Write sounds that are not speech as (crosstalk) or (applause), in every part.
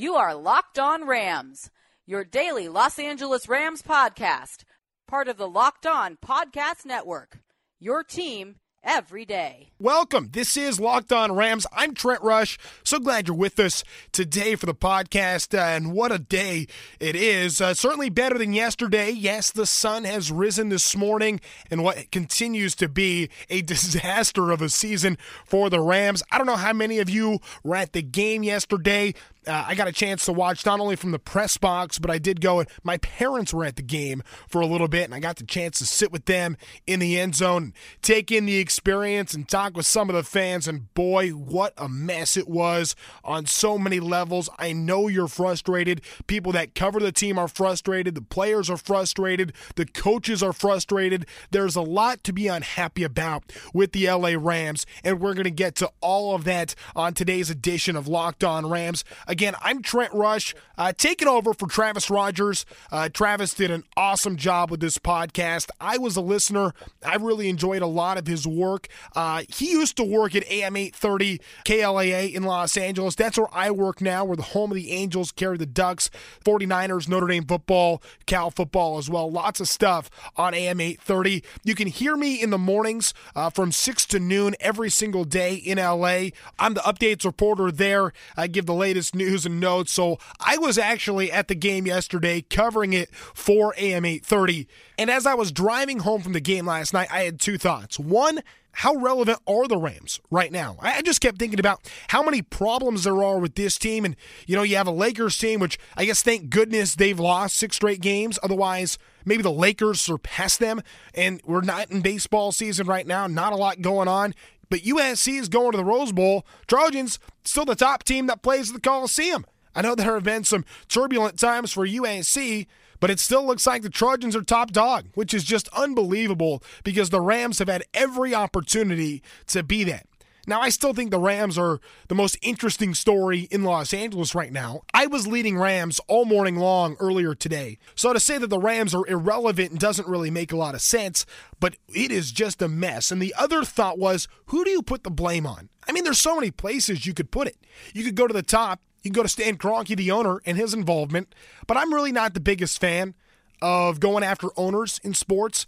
You are Locked On Rams, your daily Los Angeles Rams podcast, part of the Locked On Podcast Network. Your team every day. Welcome. This is Locked On Rams. I'm Trent Rush. So glad you're with us today for the podcast. Uh, and what a day it is. Uh, certainly better than yesterday. Yes, the sun has risen this morning and what continues to be a (laughs) disaster of a season for the Rams. I don't know how many of you were at the game yesterday. Uh, I got a chance to watch not only from the press box, but I did go. And my parents were at the game for a little bit, and I got the chance to sit with them in the end zone, take in the experience, and talk with some of the fans. And boy, what a mess it was on so many levels. I know you're frustrated. People that cover the team are frustrated. The players are frustrated. The coaches are frustrated. There's a lot to be unhappy about with the LA Rams, and we're going to get to all of that on today's edition of Locked On Rams. I'm Trent Rush, uh, taking over for Travis Rogers. Uh, Travis did an awesome job with this podcast. I was a listener. I really enjoyed a lot of his work. Uh, he used to work at AM 830 KLAA in Los Angeles. That's where I work now. We're the home of the Angels, carry the Ducks, 49ers, Notre Dame football, Cal football as well. Lots of stuff on AM 830. You can hear me in the mornings uh, from 6 to noon every single day in LA. I'm the updates reporter there. I give the latest news news and notes. So I was actually at the game yesterday covering it for AM 830. And as I was driving home from the game last night, I had two thoughts. One, how relevant are the Rams right now? I just kept thinking about how many problems there are with this team. And, you know, you have a Lakers team, which I guess thank goodness they've lost six straight games. Otherwise, maybe the Lakers surpass them. And we're not in baseball season right now, not a lot going on. But USC is going to the Rose Bowl. Trojans still the top team that plays at the Coliseum. I know there have been some turbulent times for USC, but it still looks like the Trojans are top dog, which is just unbelievable because the Rams have had every opportunity to be that. Now, I still think the Rams are the most interesting story in Los Angeles right now. I was leading Rams all morning long earlier today. So to say that the Rams are irrelevant doesn't really make a lot of sense, but it is just a mess. And the other thought was, who do you put the blame on? I mean, there's so many places you could put it. You could go to the top, you can go to Stan Kroenke, the owner, and his involvement, but I'm really not the biggest fan of going after owners in sports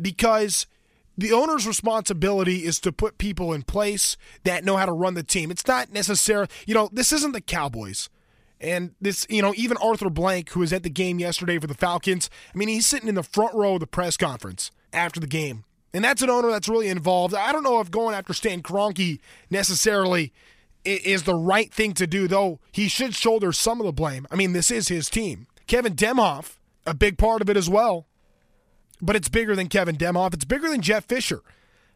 because – the owner's responsibility is to put people in place that know how to run the team. It's not necessarily, you know, this isn't the Cowboys. And this, you know, even Arthur Blank, who was at the game yesterday for the Falcons, I mean, he's sitting in the front row of the press conference after the game. And that's an owner that's really involved. I don't know if going after Stan Kroenke necessarily is the right thing to do, though he should shoulder some of the blame. I mean, this is his team. Kevin Demoff, a big part of it as well but it's bigger than Kevin Demoff. It's bigger than Jeff Fisher.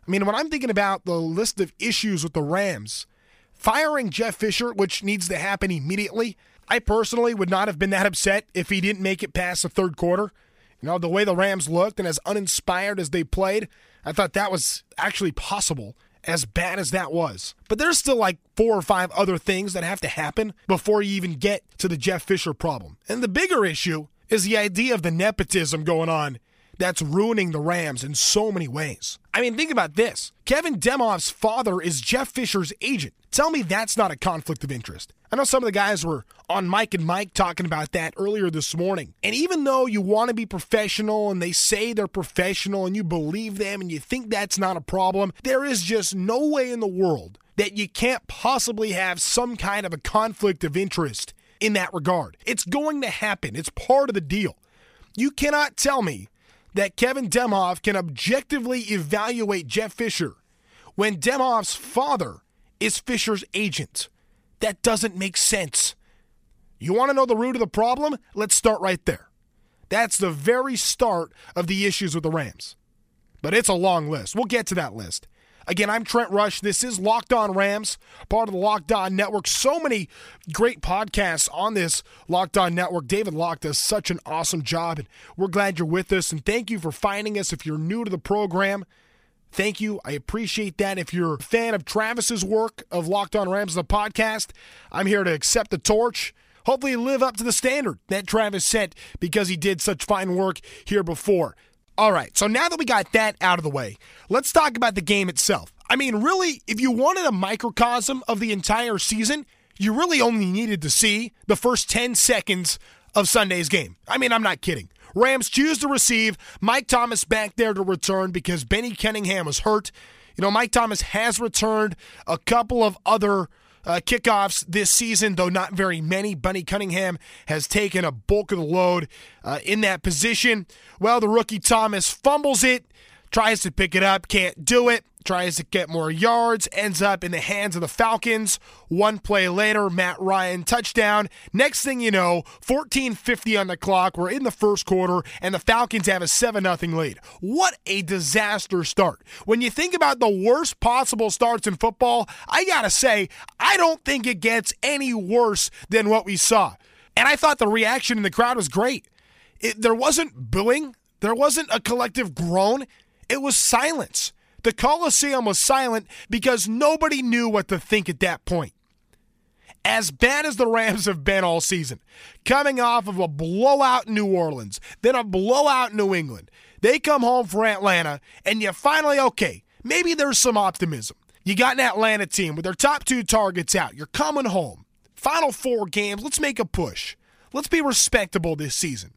I mean, when I'm thinking about the list of issues with the Rams, firing Jeff Fisher, which needs to happen immediately, I personally would not have been that upset if he didn't make it past the third quarter. You know, the way the Rams looked and as uninspired as they played, I thought that was actually possible, as bad as that was. But there's still like four or five other things that have to happen before you even get to the Jeff Fisher problem. And the bigger issue is the idea of the nepotism going on that's ruining the Rams in so many ways. I mean, think about this Kevin Demoff's father is Jeff Fisher's agent. Tell me that's not a conflict of interest. I know some of the guys were on Mike and Mike talking about that earlier this morning. And even though you want to be professional and they say they're professional and you believe them and you think that's not a problem, there is just no way in the world that you can't possibly have some kind of a conflict of interest in that regard. It's going to happen, it's part of the deal. You cannot tell me that Kevin Demoff can objectively evaluate Jeff Fisher when Demoff's father is Fisher's agent. That doesn't make sense. You want to know the root of the problem? Let's start right there. That's the very start of the issues with the Rams. But it's a long list. We'll get to that list. Again, I'm Trent Rush. This is Locked On Rams, part of the Locked On Network. So many great podcasts on this Locked On Network. David Locke does such an awesome job, and we're glad you're with us. And thank you for finding us. If you're new to the program, thank you. I appreciate that. If you're a fan of Travis's work of Locked On Rams, the podcast, I'm here to accept the torch. Hopefully, live up to the standard that Travis set because he did such fine work here before. All right, so now that we got that out of the way, let's talk about the game itself. I mean, really, if you wanted a microcosm of the entire season, you really only needed to see the first 10 seconds of Sunday's game. I mean, I'm not kidding. Rams choose to receive, Mike Thomas back there to return because Benny Cunningham was hurt. You know, Mike Thomas has returned a couple of other uh, kickoffs this season, though not very many. Benny Cunningham has taken a bulk of the load uh, in that position. Well, the rookie Thomas fumbles it, tries to pick it up, can't do it tries to get more yards, ends up in the hands of the Falcons. One play later, Matt Ryan touchdown. Next thing you know, 14:50 on the clock. We're in the first quarter and the Falcons have a 7 0 lead. What a disaster start. When you think about the worst possible starts in football, I got to say, I don't think it gets any worse than what we saw. And I thought the reaction in the crowd was great. It, there wasn't booing, there wasn't a collective groan, it was silence. The Coliseum was silent because nobody knew what to think at that point. As bad as the Rams have been all season, coming off of a blowout in New Orleans, then a blowout in New England, they come home for Atlanta, and you finally, okay, maybe there's some optimism. You got an Atlanta team with their top two targets out. You're coming home. Final four games, let's make a push. Let's be respectable this season.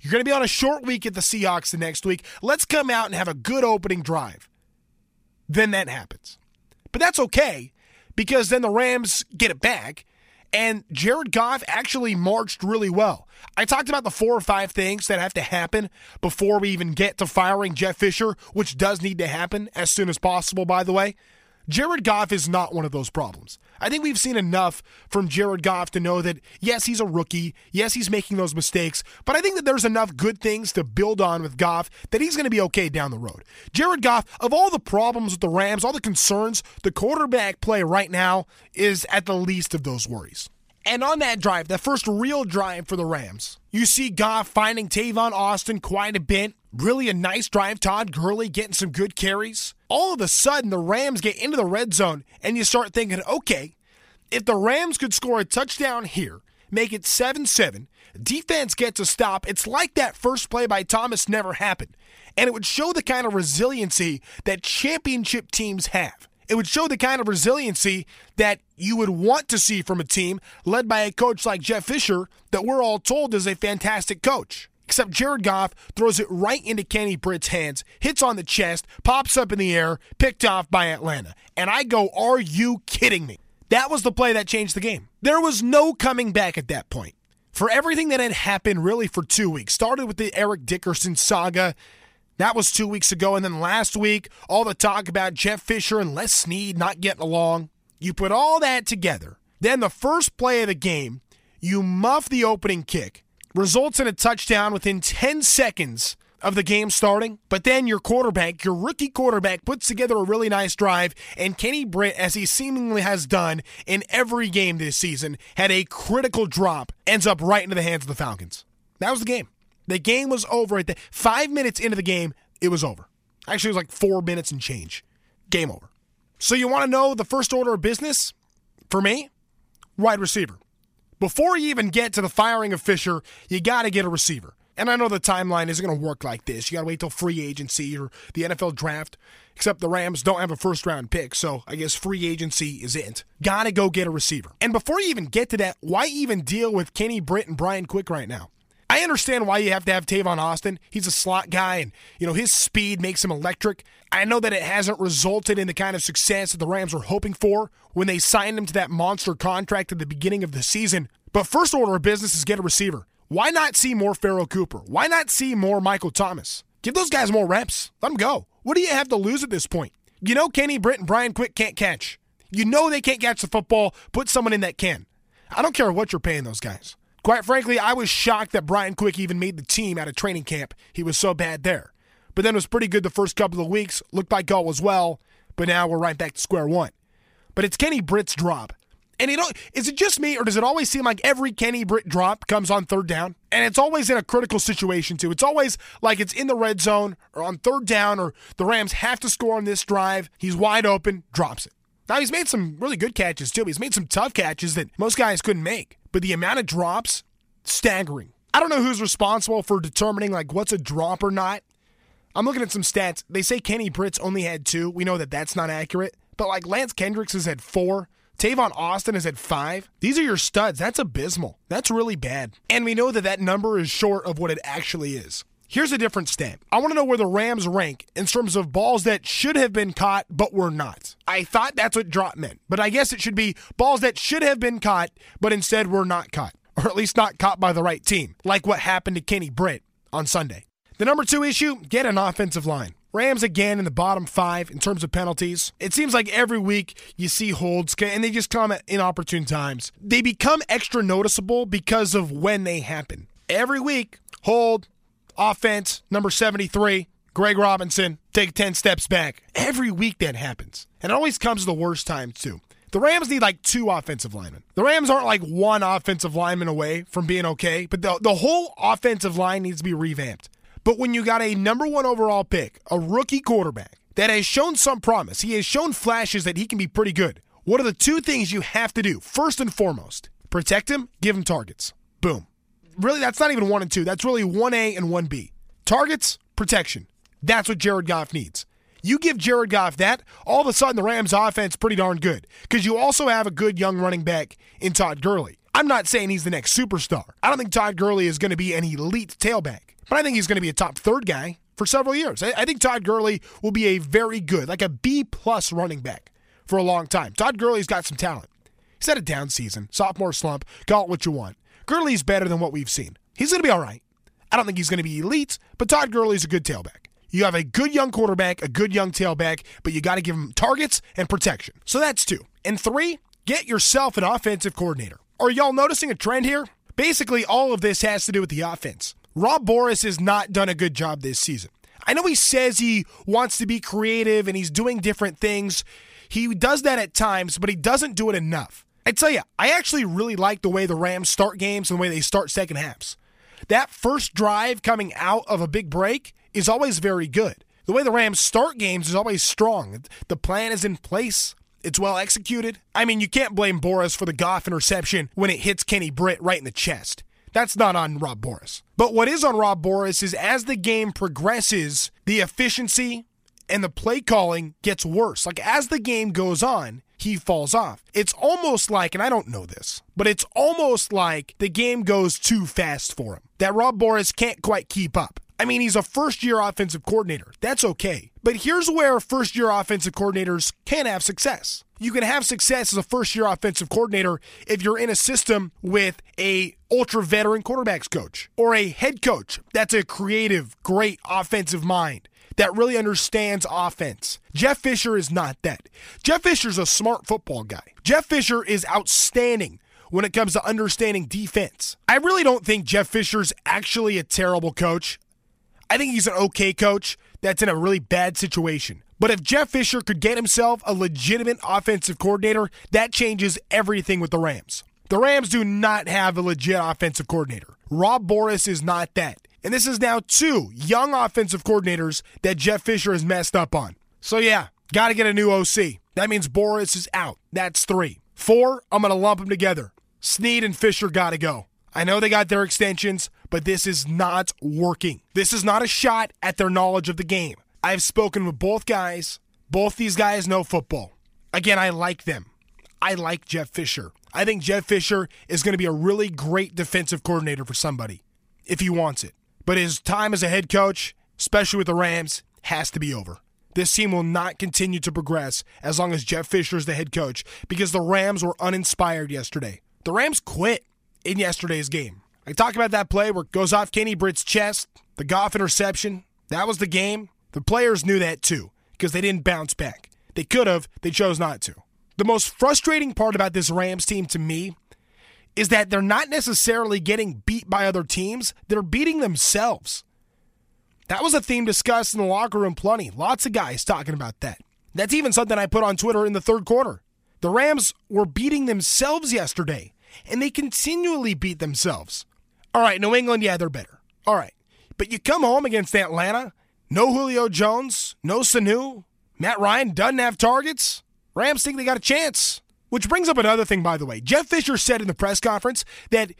You're going to be on a short week at the Seahawks the next week. Let's come out and have a good opening drive then that happens. But that's okay because then the Rams get it back and Jared Goff actually marched really well. I talked about the four or five things that have to happen before we even get to firing Jeff Fisher, which does need to happen as soon as possible, by the way. Jared Goff is not one of those problems. I think we've seen enough from Jared Goff to know that, yes, he's a rookie. Yes, he's making those mistakes. But I think that there's enough good things to build on with Goff that he's going to be okay down the road. Jared Goff, of all the problems with the Rams, all the concerns, the quarterback play right now is at the least of those worries. And on that drive, that first real drive for the Rams, you see Goff finding Tavon Austin quite a bit. Really a nice drive. Todd Gurley getting some good carries. All of a sudden, the Rams get into the red zone, and you start thinking, okay, if the Rams could score a touchdown here, make it 7 7, defense gets a stop, it's like that first play by Thomas never happened. And it would show the kind of resiliency that championship teams have. It would show the kind of resiliency that you would want to see from a team led by a coach like Jeff Fisher, that we're all told is a fantastic coach. Except Jared Goff throws it right into Kenny Britt's hands, hits on the chest, pops up in the air, picked off by Atlanta. And I go, Are you kidding me? That was the play that changed the game. There was no coming back at that point. For everything that had happened really for two weeks, started with the Eric Dickerson saga. That was two weeks ago. And then last week, all the talk about Jeff Fisher and Les Snead not getting along. You put all that together. Then the first play of the game, you muff the opening kick results in a touchdown within 10 seconds of the game starting. But then your quarterback, your rookie quarterback, puts together a really nice drive, and Kenny Britt, as he seemingly has done in every game this season, had a critical drop, ends up right into the hands of the Falcons. That was the game. The game was over at the five minutes into the game, it was over. Actually, it was like four minutes and change. Game over. So you want to know the first order of business? For me, wide receiver. Before you even get to the firing of Fisher, you got to get a receiver. And I know the timeline isn't going to work like this. You got to wait till free agency or the NFL draft. Except the Rams don't have a first round pick, so I guess free agency is it. Gotta go get a receiver. And before you even get to that, why even deal with Kenny Britt and Brian Quick right now? I understand why you have to have Tavon Austin. He's a slot guy, and you know his speed makes him electric. I know that it hasn't resulted in the kind of success that the Rams were hoping for when they signed him to that monster contract at the beginning of the season. But first order of business is get a receiver. Why not see more Pharoh Cooper? Why not see more Michael Thomas? Give those guys more reps. Let them go. What do you have to lose at this point? You know Kenny Britt and Brian Quick can't catch. You know they can't catch the football. Put someone in that can. I don't care what you're paying those guys. Quite frankly, I was shocked that Brian Quick even made the team out of training camp. He was so bad there. But then was pretty good the first couple of weeks. Looked like all was well. but now we're right back to square one. But it's Kenny Britt's drop. And it, is it just me, or does it always seem like every Kenny Britt drop comes on third down? And it's always in a critical situation, too. It's always like it's in the red zone or on third down, or the Rams have to score on this drive. He's wide open, drops it. Now, he's made some really good catches, too. He's made some tough catches that most guys couldn't make. But the amount of drops, staggering. I don't know who's responsible for determining, like, what's a drop or not. I'm looking at some stats. They say Kenny Britt's only had two. We know that that's not accurate. But, like, Lance Kendricks has had four. Tavon Austin is at five. These are your studs. That's abysmal. That's really bad. And we know that that number is short of what it actually is. Here's a different stat. I want to know where the Rams rank in terms of balls that should have been caught but were not. I thought that's what drop meant, but I guess it should be balls that should have been caught but instead were not caught, or at least not caught by the right team, like what happened to Kenny Britt on Sunday. The number two issue get an offensive line. Rams again in the bottom five in terms of penalties. It seems like every week you see holds and they just come at inopportune times. They become extra noticeable because of when they happen. Every week, hold, offense, number 73, Greg Robinson, take 10 steps back. Every week that happens. And it always comes the worst time, too. The Rams need like two offensive linemen. The Rams aren't like one offensive lineman away from being okay, but the, the whole offensive line needs to be revamped. But when you got a number one overall pick, a rookie quarterback that has shown some promise, he has shown flashes that he can be pretty good. What are the two things you have to do? First and foremost, protect him, give him targets. Boom. Really, that's not even one and two. That's really 1A and 1B. Targets, protection. That's what Jared Goff needs. You give Jared Goff that, all of a sudden the Rams offense pretty darn good because you also have a good young running back in Todd Gurley. I'm not saying he's the next superstar. I don't think Todd Gurley is going to be an elite tailback. But I think he's going to be a top third guy for several years. I, think Todd Gurley will be a very good, like a B plus running back for a long time. Todd Gurley's got some talent. He's had a down season, sophomore slump, call it what you want. Gurley's better than what we've seen. He's going to be all right. I don't think he's going to be elite, but Todd Gurley's a good tailback. You have a good young quarterback, a good young tailback, but you got to give him targets and protection. So that's two. And three, get yourself an offensive coordinator. Are y'all noticing a trend here? Basically, all of this has to do with the offense. Rob Boras has not done a good job this season. I know he says he wants to be creative and he's doing different things. He does that at times, but he doesn't do it enough. I tell you, I actually really like the way the Rams start games and the way they start second halves. That first drive coming out of a big break is always very good. The way the Rams start games is always strong. The plan is in place. It's well executed. I mean, you can't blame Boras for the Goff interception when it hits Kenny Britt right in the chest. That's not on Rob Boras. But what is on Rob Boras is as the game progresses, the efficiency and the play calling gets worse. Like as the game goes on, he falls off. It's almost like, and I don't know this, but it's almost like the game goes too fast for him. That Rob Boras can't quite keep up. I mean, he's a first year offensive coordinator. That's okay. But here's where first year offensive coordinators can have success. You can have success as a first year offensive coordinator if you're in a system with a ultra veteran quarterbacks coach or a head coach that's a creative, great offensive mind that really understands offense. Jeff Fisher is not that. Jeff Fisher's a smart football guy. Jeff Fisher is outstanding when it comes to understanding defense. I really don't think Jeff Fisher's actually a terrible coach. I think he's an okay coach that's in a really bad situation. But if Jeff Fisher could get himself a legitimate offensive coordinator, that changes everything with the Rams. The Rams do not have a legit offensive coordinator. Rob Boras is not that. And this is now two young offensive coordinators that Jeff Fisher has messed up on. So, yeah, got to get a new OC. That means Boras is out. That's three. Four, I'm going to lump them together. Snead and Fisher got to go. I know they got their extensions, but this is not working. This is not a shot at their knowledge of the game. I've spoken with both guys. Both these guys know football. Again, I like them. I like Jeff Fisher. I think Jeff Fisher is going to be a really great defensive coordinator for somebody if he wants it. But his time as a head coach, especially with the Rams, has to be over. This team will not continue to progress as long as Jeff Fisher is the head coach because the Rams were uninspired yesterday. The Rams quit in yesterday's game. I talk about that play where it goes off Kenny Britt's chest, the Goff interception. That was the game. The players knew that too because they didn't bounce back. They could have, they chose not to. The most frustrating part about this Rams team to me is that they're not necessarily getting beat by other teams, they're beating themselves. That was a theme discussed in the locker room plenty. Lots of guys talking about that. That's even something I put on Twitter in the third quarter. The Rams were beating themselves yesterday, and they continually beat themselves. All right, New England, yeah, they're better. All right. But you come home against Atlanta, no Julio Jones, no Sanu, Matt Ryan doesn't have targets. Rams think they got a chance. Which brings up another thing, by the way. Jeff Fisher said in the press conference that,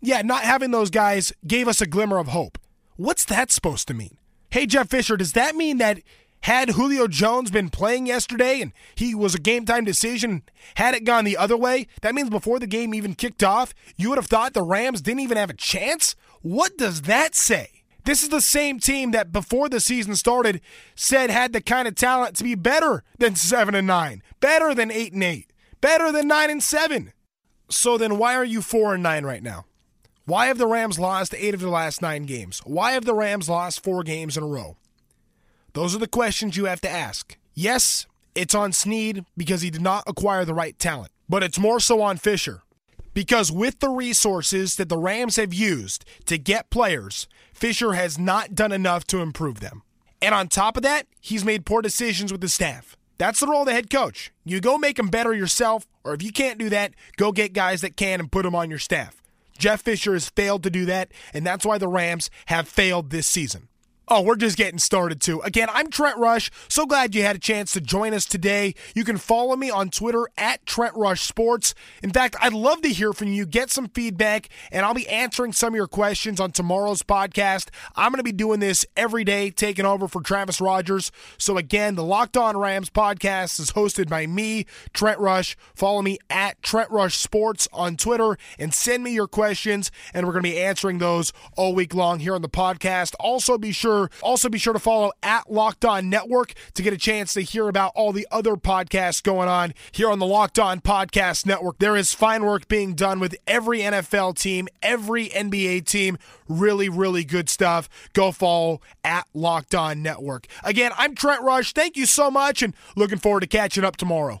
yeah, not having those guys gave us a glimmer of hope. What's that supposed to mean? Hey, Jeff Fisher, does that mean that had Julio Jones been playing yesterday and he was a game time decision, had it gone the other way, that means before the game even kicked off, you would have thought the Rams didn't even have a chance? What does that say? This is the same team that before the season started said had the kind of talent to be better than 7 and 9, better than 8 and 8, better than 9 and 7. So then why are you 4 and 9 right now? Why have the Rams lost 8 of the last 9 games? Why have the Rams lost 4 games in a row? Those are the questions you have to ask. Yes, it's on Snead because he did not acquire the right talent, but it's more so on Fisher. Because with the resources that the Rams have used to get players, Fisher has not done enough to improve them. And on top of that, he's made poor decisions with the staff. That's the role of the head coach. You go make them better yourself, or if you can't do that, go get guys that can and put them on your staff. Jeff Fisher has failed to do that, and that's why the Rams have failed this season. Oh, we're just getting started too. Again, I'm Trent Rush. So glad you had a chance to join us today. You can follow me on Twitter at Trent Rush Sports. In fact, I'd love to hear from you, get some feedback, and I'll be answering some of your questions on tomorrow's podcast. I'm going to be doing this every day, taking over for Travis Rogers. So again, the Locked On Rams podcast is hosted by me, Trent Rush. Follow me at Trent Rush Sports on Twitter and send me your questions, and we're going to be answering those all week long here on the podcast. Also, be sure also, be sure to follow at Locked On Network to get a chance to hear about all the other podcasts going on here on the Locked On Podcast Network. There is fine work being done with every NFL team, every NBA team. Really, really good stuff. Go follow at Locked On Network. Again, I'm Trent Rush. Thank you so much and looking forward to catching up tomorrow.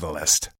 Catalyst.